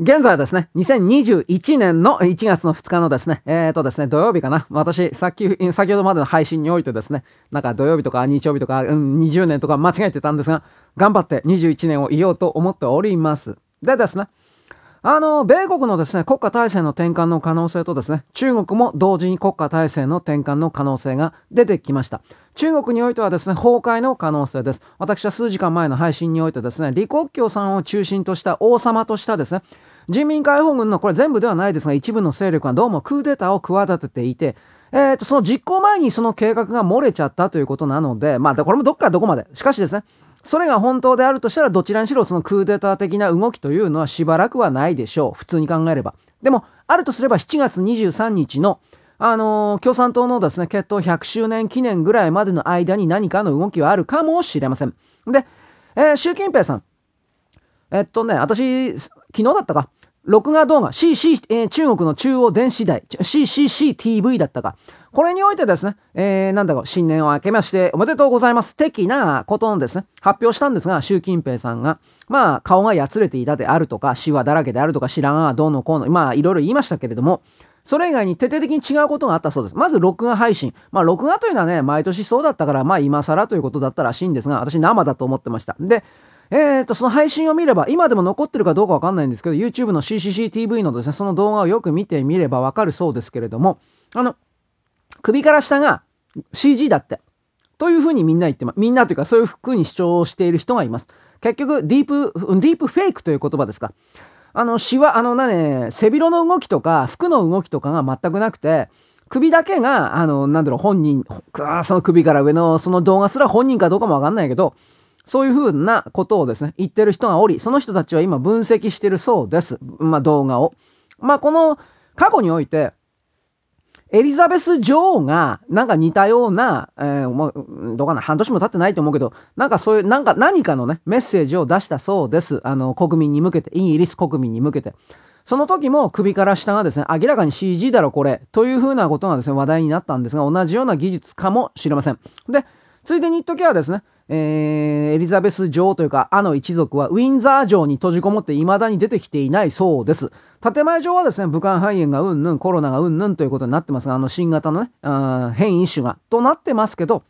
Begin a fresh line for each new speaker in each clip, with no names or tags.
現在はですね、2021年の1月の2日のですね、えっ、ー、とですね、土曜日かな。私、さっき、先ほどまでの配信においてですね、なんか土曜日とか日曜日とか、うん、20年とか間違えてたんですが、頑張って21年を言おうと思っております。でですね、あの、米国のですね、国家体制の転換の可能性とですね、中国も同時に国家体制の転換の可能性が出てきました。中国においてはですね、崩壊の可能性です。私は数時間前の配信においてですね、李克強さんを中心とした王様としたですね、人民解放軍のこれ全部ではないですが、一部の勢力がどうもクーデターを企てていて、えー、と、その実行前にその計画が漏れちゃったということなので、まあ、これもどっからどこまで。しかしですね、それが本当であるとしたらどちらにしろそのクーデター的な動きというのはしばらくはないでしょう。普通に考えれば。でも、あるとすれば7月23日のあのー、共産党のですね、決闘100周年記念ぐらいまでの間に何かの動きはあるかもしれません。で、えー、習近平さん。えっとね、私、昨日だったか。録画動画、CC、えー、中国の中央電子台、CCCTV だったか。これにおいてですね、えー、なんだろう、新年を明けましておめでとうございます。的なことのですね、発表したんですが、習近平さんが、まあ、顔がやつれていたであるとか、シワだらけであるとか、知らんがどうのこうの、まあ、いろいろ言いましたけれども、それ以外に徹底的に違うことがあったそうです。まず、録画配信。まあ、録画というのはね、毎年そうだったから、まあ、今更ということだったらしいんですが、私生だと思ってました。で、えーと、その配信を見れば、今でも残ってるかどうかわかんないんですけど、YouTube の CCCTV のですね、その動画をよく見てみればわかるそうですけれども、あの、首から下が CG だって。というふうにみんな言ってます。みんなというか、そういうふうに主張をしている人がいます。結局、ディープ、ディープフェイクという言葉ですか。あの、シワ、あの、なね、背広の動きとか、服の動きとかが全くなくて、首だけが、あの、なんだろう、本人、その首から上のその動画すら本人かどうかもわかんないけど、そういうふうなことをですね、言ってる人がおり、その人たちは今分析してるそうです。まあ動画を。まあこの過去において、エリザベス女王がなんか似たような、えー、もう、どうかな、半年も経ってないと思うけど、なんかそういう、なんか何かのね、メッセージを出したそうです。あの、国民に向けて、イギリス国民に向けて。その時も首から下がですね、明らかに CG だろこれ、というふうなことがですね、話題になったんですが、同じような技術かもしれません。で、ついでに言っときはですね、えー、エリザベス女王というか、あの一族はウィンザー城に閉じこもって未だに出てきていないそうです。建前上はですね、武漢肺炎がうんぬん、コロナがうんぬんということになってますが、あの新型のね、あ変異種が、となってますけど、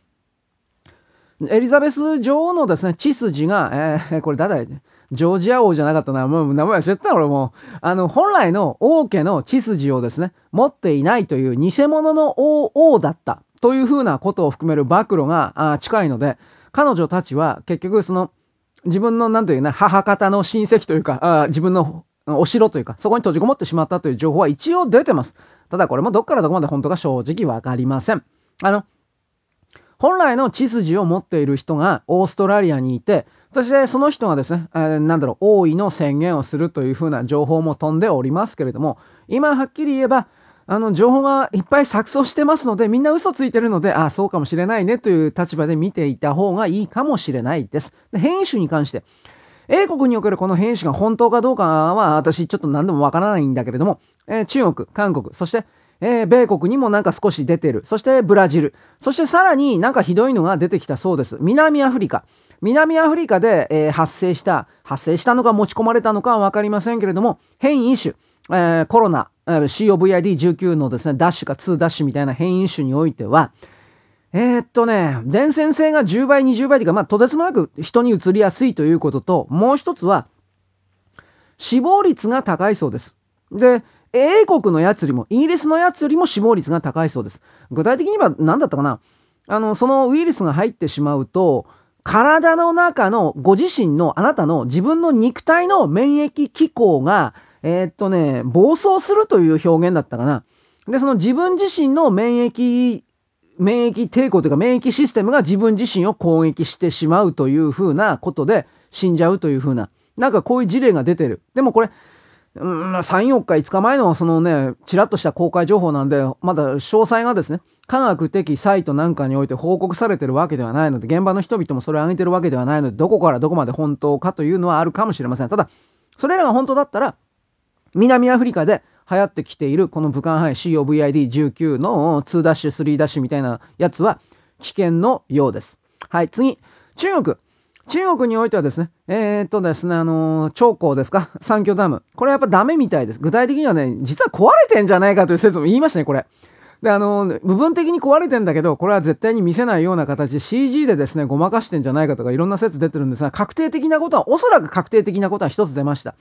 エリザベス女王のですね、血筋が、えー、これ誰？ジョージア王じゃなかったな。もう名前忘れてた俺もう。あの、本来の王家の血筋をですね、持っていないという偽物の王王だったというふうなことを含める暴露が近いので、彼女たちは結局その自分の何というね、母方の親戚というか、あ自分のお城というか、そこに閉じこもってしまったという情報は一応出てます。ただこれもどっからどこまで本当か正直わかりません。あの、本来の血筋を持っている人がオーストラリアにいて、そしてその人がですね、えー、なんだろう、王位の宣言をするというふうな情報も飛んでおりますけれども、今はっきり言えば、あの、情報がいっぱい錯綜してますので、みんな嘘ついてるので、ああ、そうかもしれないねという立場で見ていた方がいいかもしれないです。で変異種に関して、英国におけるこの変異種が本当かどうかは私ちょっと何でもわからないんだけれども、えー、中国、韓国、そして、えー、米国にもなんか少し出てる。そしてブラジル。そしてさらになんかひどいのが出てきたそうです。南アフリカ。南アフリカで、えー、発生した、発生したのか持ち込まれたのかはわかりませんけれども、変異種。えー、コロナ、COVID-19 のですね、ダッシュか2ダッシュみたいな変異種においては、えー、っとね、伝染性が10倍、20倍というか、まあ、とてつもなく人に移りやすいということと、もう一つは、死亡率が高いそうです。で、英国のやつよりも、イギリスのやつよりも死亡率が高いそうです。具体的には何だったかな？あの、そのウイルスが入ってしまうと、体の中のご自身のあなたの自分の肉体の免疫機構がえー、っとね、暴走するという表現だったかな。で、その自分自身の免疫、免疫抵抗というか免疫システムが自分自身を攻撃してしまうというふうなことで死んじゃうというふうな、なんかこういう事例が出てる。でもこれ、うん、3、4日、5日前のそのね、ちらっとした公開情報なんで、まだ詳細がですね、科学的サイトなんかにおいて報告されてるわけではないので、現場の人々もそれを上げてるわけではないので、どこからどこまで本当かというのはあるかもしれません。ただ、それらが本当だったら、南アフリカで流行ってきているこの武漢肺 COVID-19 の2ダッシュ、3ダッシュみたいなやつは危険のようです。はい、次。中国。中国においてはですね、えー、っとですね、あのー、長江ですか？三峡ダム。これやっぱダメみたいです。具体的にはね、実は壊れてんじゃないかという説も言いましたね、これ。で、あのー、部分的に壊れてんだけど、これは絶対に見せないような形で CG でですね、ごまかしてんじゃないかとかいろんな説出てるんですが、確定的なことは、おそらく確定的なことは一つ出ました。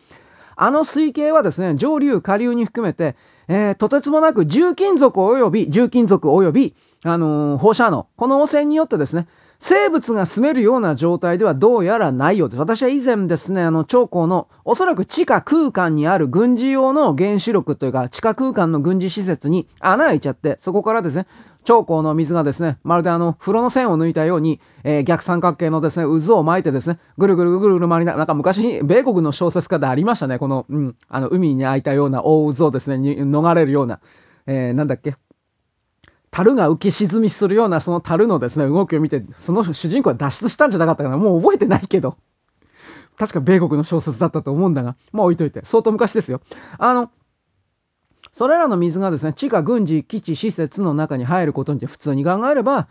あの水系はですね、上流、下流に含めて、えー、とてつもなく重金属及び、重金属及び、あのー、放射能、この汚染によってですね、生物が住めるような状態ではどうやらないようです。私は以前ですね、あの、長江のおそらく地下空間にある軍事用の原子力というか、地下空間の軍事施設に穴開いちゃって、そこからですね、長江の水がですね、まるであの、風呂の線を抜いたように、えー、逆三角形のですね、渦を巻いてですね、ぐるぐるぐるぐる回りな、なんか昔、米国の小説家でありましたね、この、うん、あの、海に開いたような大渦をですね、に逃れるような、えー、なんだっけ、樽が浮き沈みするようなその樽のですね、動きを見て、その主人公は脱出したんじゃなかったかな。もう覚えてないけど。確か米国の小説だったと思うんだが、まあ置いといて。相当昔ですよ。あの、それらの水がですね、地下軍事基地施設の中に入ることにて普通に考えれば、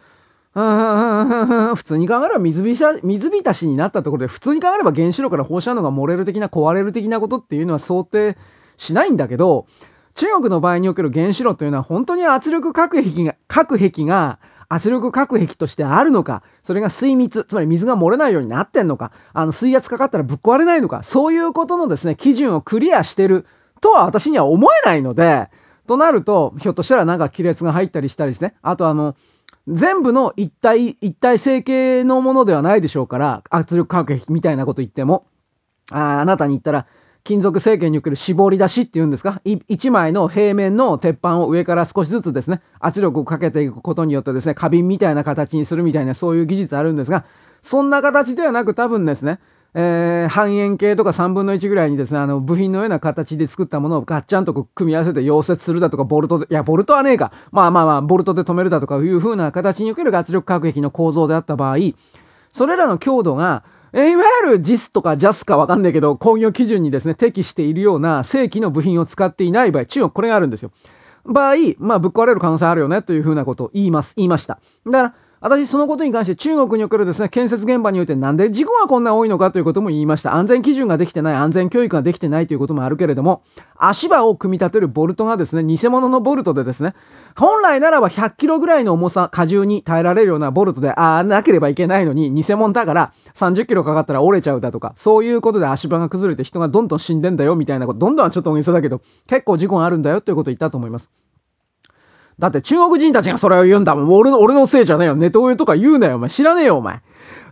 普通に考えれば水浸水浸しになったところで、普通に考えれば原子炉から放射能が漏れる的な壊れる的なことっていうのは想定しないんだけど、中国の場合における原子炉というのは本当に圧力核壁が、核壁が圧力核壁としてあるのか、それが水密、つまり水が漏れないようになってんのか、あの水圧かかったらぶっ壊れないのか、そういうことのですね、基準をクリアしてるとは私には思えないので、となると、ひょっとしたらなんか亀裂が入ったりしたりですね、あとあの、全部の一体、一体成形のものではないでしょうから、圧力核壁みたいなこと言っても、ああなたに言ったら、金属成形における絞り出しっていうんですか？一枚の平面の鉄板を上から少しずつですね、圧力をかけていくことによってですね、花瓶みたいな形にするみたいなそういう技術あるんですが、そんな形ではなく多分ですね、えー、半円形とか3分の1ぐらいにですね、あの、部品のような形で作ったものをガッチャンと組み合わせて溶接するだとか、ボルトで、いや、ボルトはねえか。まあまあまあ、ボルトで止めるだとかいう風な形における圧力核壁の構造であった場合、それらの強度が、いわゆる JIS とか JAS かわかんないけど、工業基準にですね、適しているような正規の部品を使っていない場合、中国これがあるんですよ。場合、まあ、ぶっ壊れる可能性あるよね、というふうなことを言います、言いました。だから、私、そのことに関して中国におけるですね、建設現場においてなんで事故がこんな多いのかということも言いました。安全基準ができてない、安全教育ができてないということもあるけれども、足場を組み立てるボルトがですね、偽物のボルトでですね、本来ならば100キロぐらいの重さ、荷重に耐えられるようなボルトで、ああ、なければいけないのに、偽物だから30キロかかったら折れちゃうだとか、そういうことで足場が崩れて人がどんどん死んでんだよみたいなこと、どんどんちょっと大げさだけど、結構事故があるんだよということを言ったと思います。だって中国人たちがそれを言うんだもん。俺の、俺のせいじゃねえよ。ネトウヨとか言うなよ、お前。知らねえよ、お前。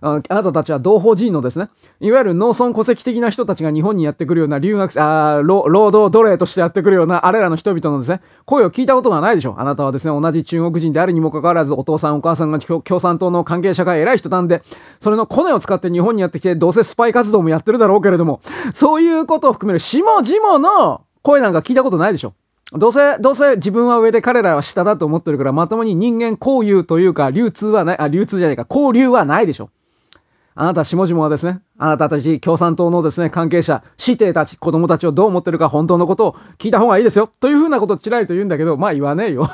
あなたたちは同胞人のですね、いわゆる農村戸籍的な人たちが日本にやってくるような留学、あ労働奴隷としてやってくるような、あれらの人々のですね、声を聞いたことがないでしょ。あなたはですね、同じ中国人であるにもかかわらず、お父さんお母さんが共産党の関係者が偉い人なんで、それのコネを使って日本にやってきて、どうせスパイ活動もやってるだろうけれども、そういうことを含める下々の声なんか聞いたことないでしょ。どうせ、どうせ自分は上で彼らは下だと思ってるから、まともに人間交友というか、流通はない、あ、流通じゃないか、交流はないでしょ。あなた下々はですね、あなたたち共産党のですね、関係者、師弟たち、子供たちをどう思ってるか本当のことを聞いた方がいいですよ。というふうなことをちらりと言うんだけど、まあ言わねえよ。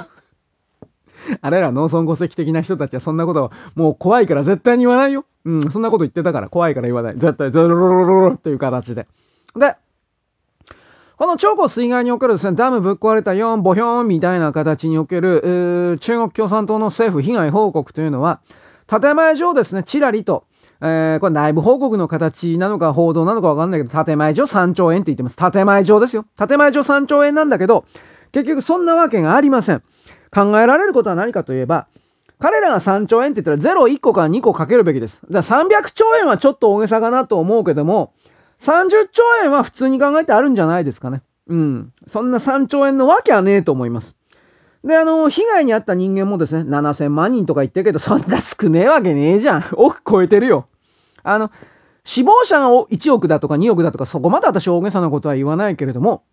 あれら農村戸籍的な人たちはそんなことをもう怖いから絶対に言わないよ。うん、そんなこと言ってたから怖いから言わない。絶対、ゾロロロロロっていう形で。で、この長江水害におけるですね、ダムぶっ壊れたよん、ボヒョンみたいな形における、中国共産党の政府被害報告というのは、建前上ですね、ちらりと、えー、これ内部報告の形なのか報道なのかわかんないけど、建前上3兆円って言ってます。建前上ですよ。建前上3兆円なんだけど、結局そんなわけがありません。考えられることは何かといえば、彼らが3兆円って言ったら0、1個から2個かけるべきです。だから300兆円はちょっと大げさかなと思うけども、30兆円は普通に考えてあるんじゃないですかね。うん。そんな3兆円のわけはねえと思います。で、あの、被害に遭った人間もですね、7000万人とか言ってるけど、そんな少ねえわけねえじゃん。億超えてるよ。あの、死亡者が1億だとか2億だとか、そこまで私大げさなことは言わないけれども、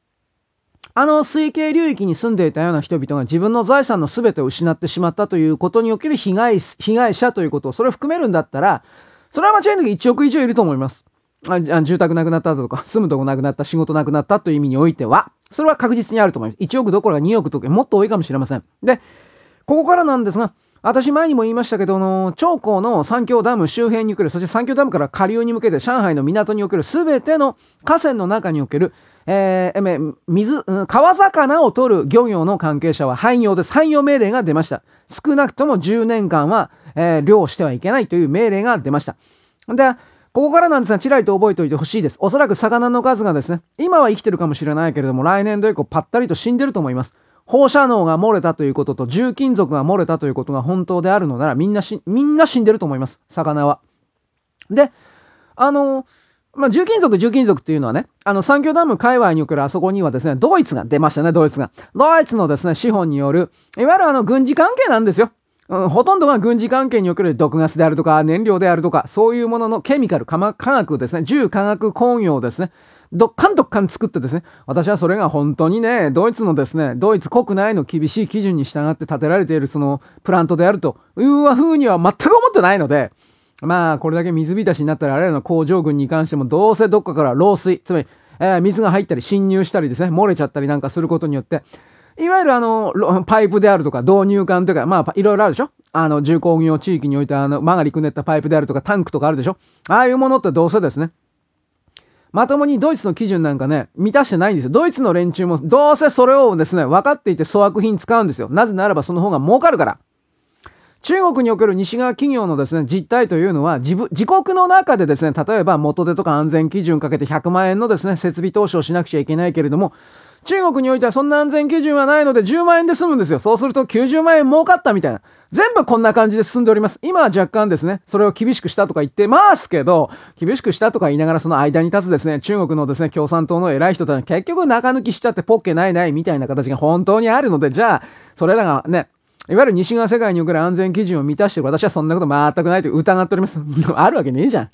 あの水系流域に住んでいたような人々が自分の財産の全てを失ってしまったということにおける被害、被害者ということを、それを含めるんだったら、それは間違いなく1億以上いると思います。あ 住宅なくなったとか、住むとこなくなった、仕事なくなったという意味においては、それは確実にあると思います。1億どころか2億とか、もっと多いかもしれません。で、ここからなんですが、私前にも言いましたけど、の長江の三峡ダム周辺における、そして三峡ダムから下流に向けて上海の港における全ての河川の中における、えー、水、川魚を取る漁業の関係者は廃業です。廃業命令が出ました。少なくとも10年間は、えー、漁してはいけないという命令が出ました。で、ここからなんですが、ちらりと覚えておいてほしいです。おそらく魚の数がですね、今は生きてるかもしれないけれども、来年度以降ぱったりと死んでると思います。放射能が漏れたということと重金属が漏れたということが本当であるのならみんなし、みんな死んでると思います。魚は。で、あのまあ、重金属、重金属っていうのはね、あの、三峡ダム界隈におけるあそこにはですね、ドイツが出ましたね、ドイツが。ドイツのですね、資本による、いわゆるあの、軍事関係なんですよ。ほとんどが軍事関係における毒ガスであるとか、燃料であるとか、そういうもののケミカル、化学ですね、重化学工業ですね、どっかんどっかん作ってですね、私はそれが本当にね、ドイツのですね、ドイツ国内の厳しい基準に従って建てられているそのプラントであるというふうには全く思ってないので、まあ、これだけ水浸しになったら、あれらの工場群に関しても、どうせどっかから漏水、つまり、えー、水が入ったり侵入したりですね、漏れちゃったりなんかすることによって、いわゆるあの、パイプであるとか、導入管というか、まあ、いろいろあるでしょ？あの、重工業地域において、あの、曲がりくねったパイプであるとか、タンクとかあるでしょ？ああいうものってどうせですね、まともにドイツの基準なんかね、満たしてないんですよ。ドイツの連中もどうせそれをですね、分かっていて粗悪品使うんですよ。なぜならばその方が儲かるから。中国における西側企業のですね、実態というのは自自国の中でですね、例えば元手とか安全基準かけて100万円のですね、設備投資をしなくちゃいけないけれども、中国においてはそんな安全基準はないので10万円で済むんですよ。そうすると90万円儲かったみたいな。全部こんな感じで進んでおります。今は若干ですね、それを厳しくしたとか言ってますけど、厳しくしたとか言いながらその間に立つですね、中国のですね、共産党の偉い人たちは結局中抜きしちゃってポッケないないみたいな形が本当にあるので、じゃあ、それらがね、いわゆる西側世界における安全基準を満たしてる私はそんなこと全くないと疑っております。あるわけねえじゃん。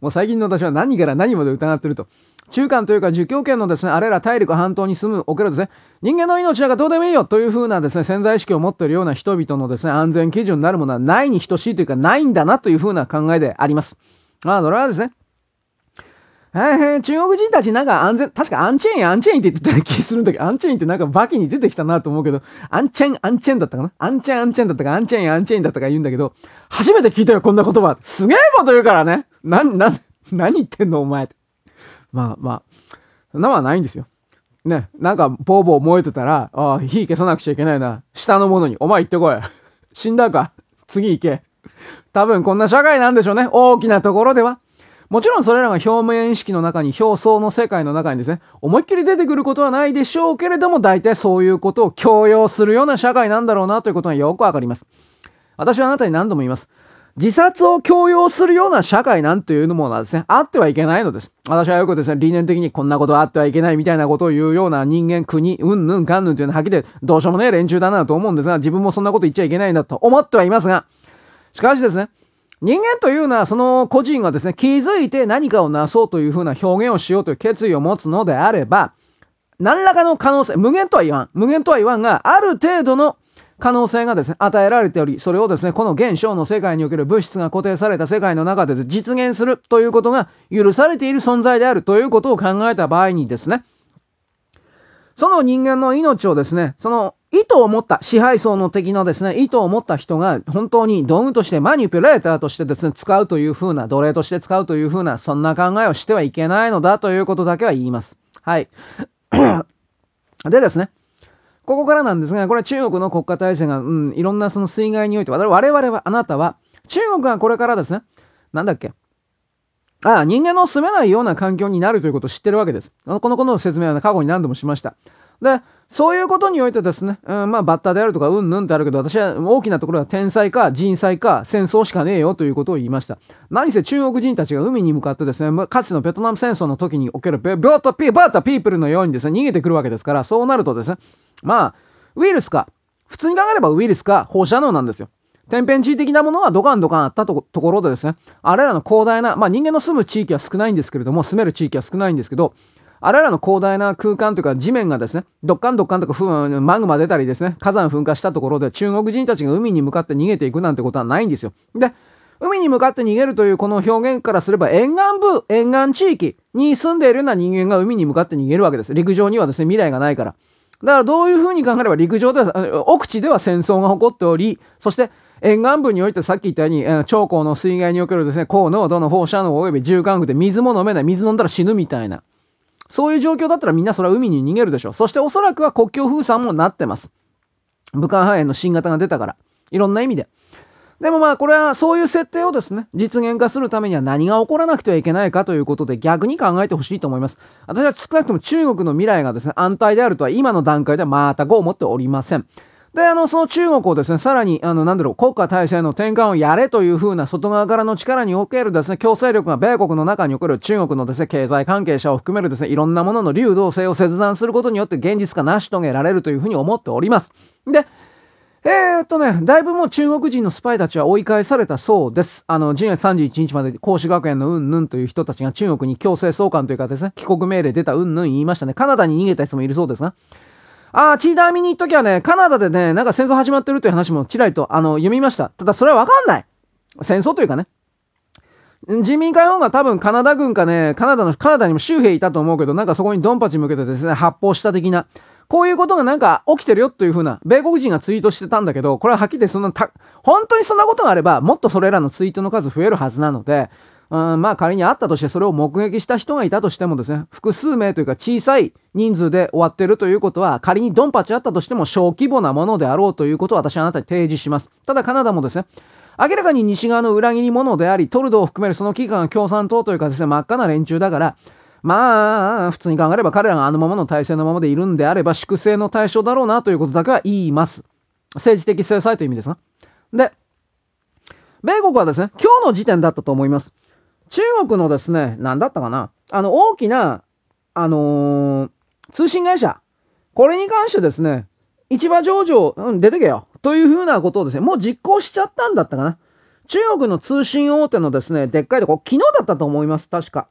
もう最近の私は何から何まで疑ってると。中間というか儒教圏のですね、あれら大陸半島に住むおけるですね、人間の命なんかどうでもいいよというふうなですね、潜在意識を持っているような人々のですね、安全基準になるものはないに等しいというか、ないんだなというふうな考えであります。まあ、それはですね、えー、中国人たちなんか安全、確かアンチェイン、アンチェインって言ってた気するんだけど、アンチェインってなんかバキに出てきたなと思うけど、アンチェン、アンチェンだったかな？アンチェン、アンチェンだったか、アンチェイン、アンチェインだったか言うんだけど、初めて聞いたよ、こんな言葉。すげえこと言うからね。な、な、何言ってんの、お前。まあまあ、そんなはないんですよ。ね、なんか、ボーボー燃えてたら、ああ、火消さなくちゃいけないな。下の者に、お前行ってこい。死んだか次行け。多分こんな社会なんでしょうね。大きなところでは。もちろんそれらが表面意識の中に、表層の世界の中にですね、思いっきり出てくることはないでしょうけれども、大体そういうことを強要するような社会なんだろうなということがよくわかります。私はあなたに何度も言います。自殺を強要するような社会なんていうものはですね、あってはいけないのです。私はよくですね、理念的にこんなことはあってはいけないみたいなことを言うような人間、国、うんぬんかんぬんというのははっきりどうしようもねえ連中だなと思うんですが、自分もそんなこと言っちゃいけないんだと思ってはいますが、しかしですね、人間というのはその個人がですね、気づいて何かをなそうというふうな表現をしようという決意を持つのであれば、何らかの可能性、無限とは言わん、無限とは言わんが、ある程度の可能性がですね、与えられており、それをですね、この現象の世界における物質が固定された世界の中で実現するということが許されている存在であるということを考えた場合にですね、その人間の命をですね、その意図を持った支配層の敵のですね、意図を持った人が本当に道具としてマニュピュレーターとしてですね、使うという風な、奴隷として使うという風な、そんな考えをしてはいけないのだということだけは言います。はい。でですね、ここからなんですが、これは中国の国家体制が、うん、いろんなその水害において、我々は、あなたは、中国がこれからですね、なんだっけ、ああ、人間の住めないような環境になるということを知ってるわけです。このことの説明は、過去に何度もしました。で、そういうことにおいてですね、うん、まあ、バッターであるとか、うんぬんってあるけど、私は大きなところは天災か人災か戦争しかねえよということを言いました。何せ中国人たちが海に向かってですね、かつてのベトナム戦争の時におけるビョートピー、バータピープルのようにですね、逃げてくるわけですから、そうなるとですね、まあ、ウイルスか、普通に考えればウイルスか放射能なんですよ。天変地異的なものはドカンドカンあったところでですね、あれらの広大な、まあ人間の住む地域は少ないんですけれども、住める地域は少ないんですけど、あれらの広大な空間というか地面がですね、ドッカンドッカンとかマグマ出たりですね、火山噴火したところで中国人たちが海に向かって逃げていくなんてことはないんですよ。で、海に向かって逃げるというこの表現からすれば沿岸部、沿岸地域に住んでいるような人間が海に向かって逃げるわけです。陸上にはですね、未来がないから。だからどういうふうに考えれば陸上では、奥地では戦争が起こっており、そして沿岸部においてさっき言ったように、えー、長江の水害におけるですね、高濃度の放射能及び重化学で水も飲めない、水飲んだら死ぬみたいな。そういう状況だったらみんなそれは海に逃げるでしょう。そしておそらくは国境封鎖もなってます。武漢肺炎の新型が出たから。いろんな意味で。でもまあこれはそういう設定をですね、実現化するためには何が起こらなくてはいけないかということで逆に考えてほしいと思います。私は少なくとも中国の未来がですね、安泰であるとは今の段階では全く思っておりません。で、あの、その中国をですね、さらに、あの、なんだろう、国家体制の転換をやれというふうな外側からの力におけるですね、強制力が米国の中における中国のですね、経済関係者を含めるですね、いろんなものの流動性を切断することによって現実化成し遂げられるというふうに思っております。で、えー、っとね、だいぶもう中国人のスパイたちは追い返されたそうです。あの、10月31日まで孔子学園のうんぬんという人たちが中国に強制送還というかですね、帰国命令出たうんぬん言いましたね。カナダに逃げた人もいるそうですが。ああ、チーダー見に行っときはね、カナダでね、なんか戦争始まってるという話もちらりとあの読みました。ただそれはわかんない。戦争というかね。人民解放軍が多分カナダ軍かね、カナダの、カナダにも州兵いたと思うけど、なんかそこにドンパチ向けてですね、発砲した的な。こういうことがなんか起きてるよというふうな、米国人がツイートしてたんだけど、これははっきり言ってそんな、本当にそんなことがあれば、もっとそれらのツイートの数増えるはずなので、うん、まあ仮にあったとしてそれを目撃した人がいたとしてもですね、複数名というか小さい人数で終わってるということは、仮にドンパチあったとしても小規模なものであろうということを私はあなたに提示します。ただカナダもですね、明らかに西側の裏切り者であり、トルドを含めるその機関が共産党というかですね、真っ赤な連中だから、まあ、普通に考えれば彼らがあのままの体制のままでいるんであれば、粛清の対象だろうなということだけは言います。政治的制裁という意味ですが。で、米国はですね、今日の時点だったと思います。中国のですね、何だったかな？あの、大きな、あのー、通信会社。これに関してですね、市場上場、うん、出てけよ。というふうなことをですね、もう実行しちゃったんだったかな？中国の通信大手のですね、でっかいとこ、昨日だったと思います、確か。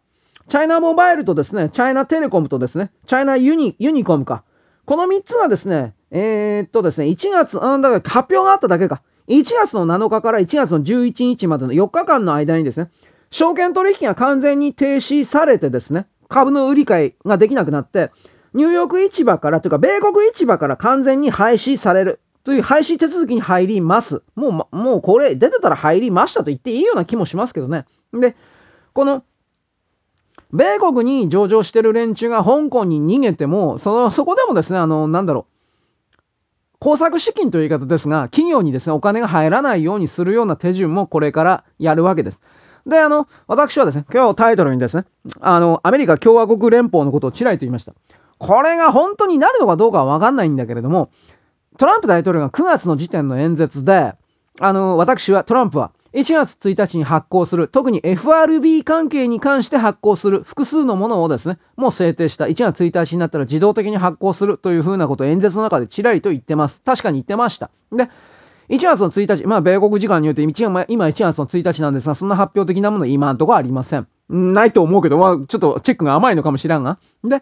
チャイナモバイルとですね、チャイナテレコムとですね、チャイナユニ、ユニコムか。この3つがですね、えー、っとですね、1月、うん、だから発表があっただけか。1月の7日から1月の11日までの4日間の間にですね、証券取引が完全に停止されてですね、株の売り買いができなくなって、ニューヨーク市場から、というか、米国市場から完全に廃止される。という廃止手続きに入ります。もう、もうこれ出てたら入りましたと言っていいような気もしますけどね。で、この米国に上場してる連中が香港に逃げても、その、そこでもですね、あの、なんだろう。工作資金という言い方ですが、企業にですね、お金が入らないようにするような手順もこれからやるわけです。で、あの、私はですね、今日タイトルにですね、あの、アメリカ共和国連邦のことをちらりと言いました。これが本当になるのかどうかはわかんないんだけれども、トランプ大統領が9月の時点の演説で、あの、私は、トランプは、1月1日に発行する、特に FRB 関係に関して発行する複数のものをですね、もう制定した。1月1日になったら自動的に発行するというふうなことを演説の中でちらりと言ってます。確かに言ってました。で、1月の1日、まあ、米国時間によって、今1月の1日なんですが、そんな発表的なもの今んとこありません。ないと思うけど、まあ、ちょっとチェックが甘いのかもしらんが。で、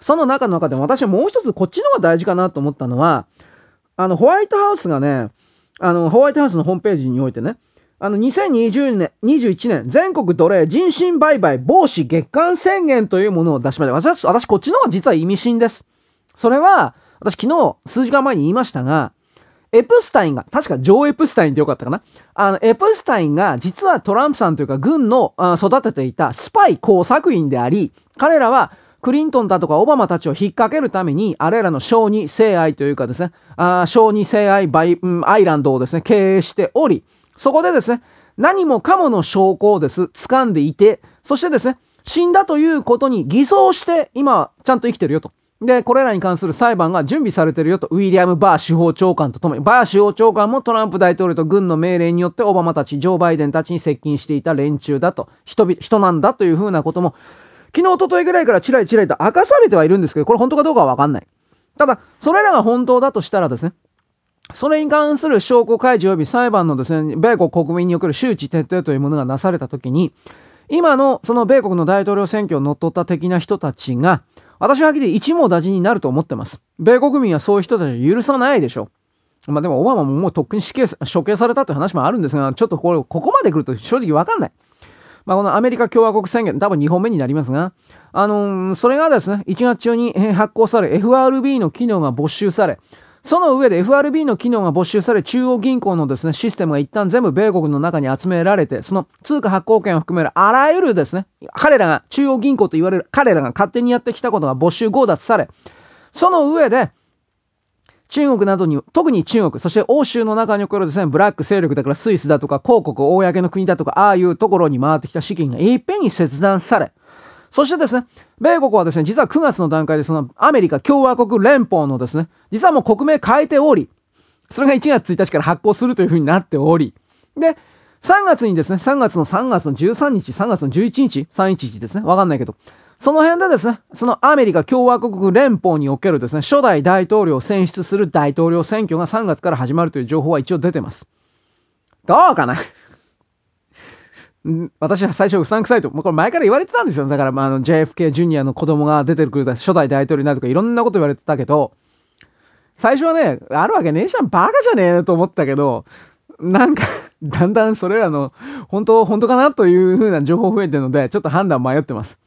その中の中でも私はもう一つこっちの方が大事かなと思ったのは、あの、ホワイトハウスがね、あの、ホワイトハウスのホームページにおいてね、あの、2020年、21年、全国奴隷人身売買防止月間宣言というものを出しました。私、私、こっちの方が実は意味深です。それは、私昨日、数時間前に言いましたが、エプスタインが、確かジョー・エプスタインってよかったかなあの、エプスタインが実はトランプさんというか軍の育てていたスパイ工作員であり、彼らはクリントンだとかオバマたちを引っ掛けるために、あれらの小児性愛というかですね、あ小児性愛バイ、うん、アイランドをですね、経営しており、そこでですね、何もかもの証拠をです、掴んでいて、そしてですね、死んだということに偽装して、今、ちゃんと生きてるよと。で、これらに関する裁判が準備されてるよと、ウィリアム・バー司法長官とともに、バー司法長官もトランプ大統領と軍の命令によってオバマたち、ジョー・バイデンたちに接近していた連中だと、人人なんだというふうなことも昨日、おとといぐらいからチラリチラリと明かされてはいるんですけど、これ本当かどうかはわかんない。ただ、それらが本当だとしたらですね、それに関する証拠開示及び裁判のですね、米国国民における周知徹底というものがなされたときに、今のその米国の大統領選挙を乗っ取った的な人たちが、私ははっきり一網打尽になると思ってます。米国民はそういう人たちを許さないでしょう。まあでもオバマももうとっくに死刑、処刑されたという話もあるんですが、ちょっとこれ、ここまで来ると正直わかんない。まあ、このアメリカ共和国宣言、多分2本目になりますが、あのー、それがですね、1月中に発行され、FRB の機能が没収され、その上で FRB の機能が没収され、中央銀行のですね、システムが一旦全部米国の中に集められて、その通貨発行権を含めるあらゆるですね、彼らが、中央銀行と言われる彼らが勝手にやってきたことが没収強奪され、その上で、中国などに、特に中国、そして欧州の中におけるですね、ブラック勢力だからスイスだとか、広告、公の国だとか、ああいうところに回ってきた資金がいっぺんに切断され、そしてですね、米国はですね、実は9月の段階でそのアメリカ共和国連邦のですね、実はもう国名変えており、それが1月1日から発行するというふうになっており、で、3月にですね、3月の3月の13日、3月の11日、311ですね、わかんないけど、その辺でですね、そのアメリカ共和国連邦におけるですね、初代大統領を選出する大統領選挙が3月から始まるという情報は一応出てます。どうかな？私は最初うさんくさいと、まあ、これ前から言われてたんですよ。だから、まあ、あの JFK ジュニアの子供が出てくる初代大統領になるとかいろんなこと言われてたけど、最初はね、あるわけねえじゃん、バカじゃねえと思ったけど、なんか だんだんそれらの、本当、本当かなというふうな情報増えてるので、ちょっと判断迷ってます。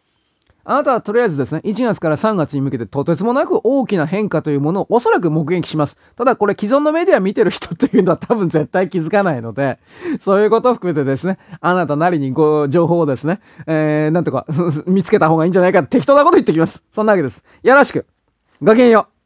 あなたはとりあえずですね、1月から3月に向けてとてつもなく大きな変化というものをおそらく目撃します。ただこれ既存のメディア見てる人というのは多分絶対気づかないので、そういうことを含めてですね、あなたなりにご情報をですね、えー、なんとか見つけた方がいいんじゃないか適当なこと言ってきます。そんなわけです。よろしく。ごきげんよう。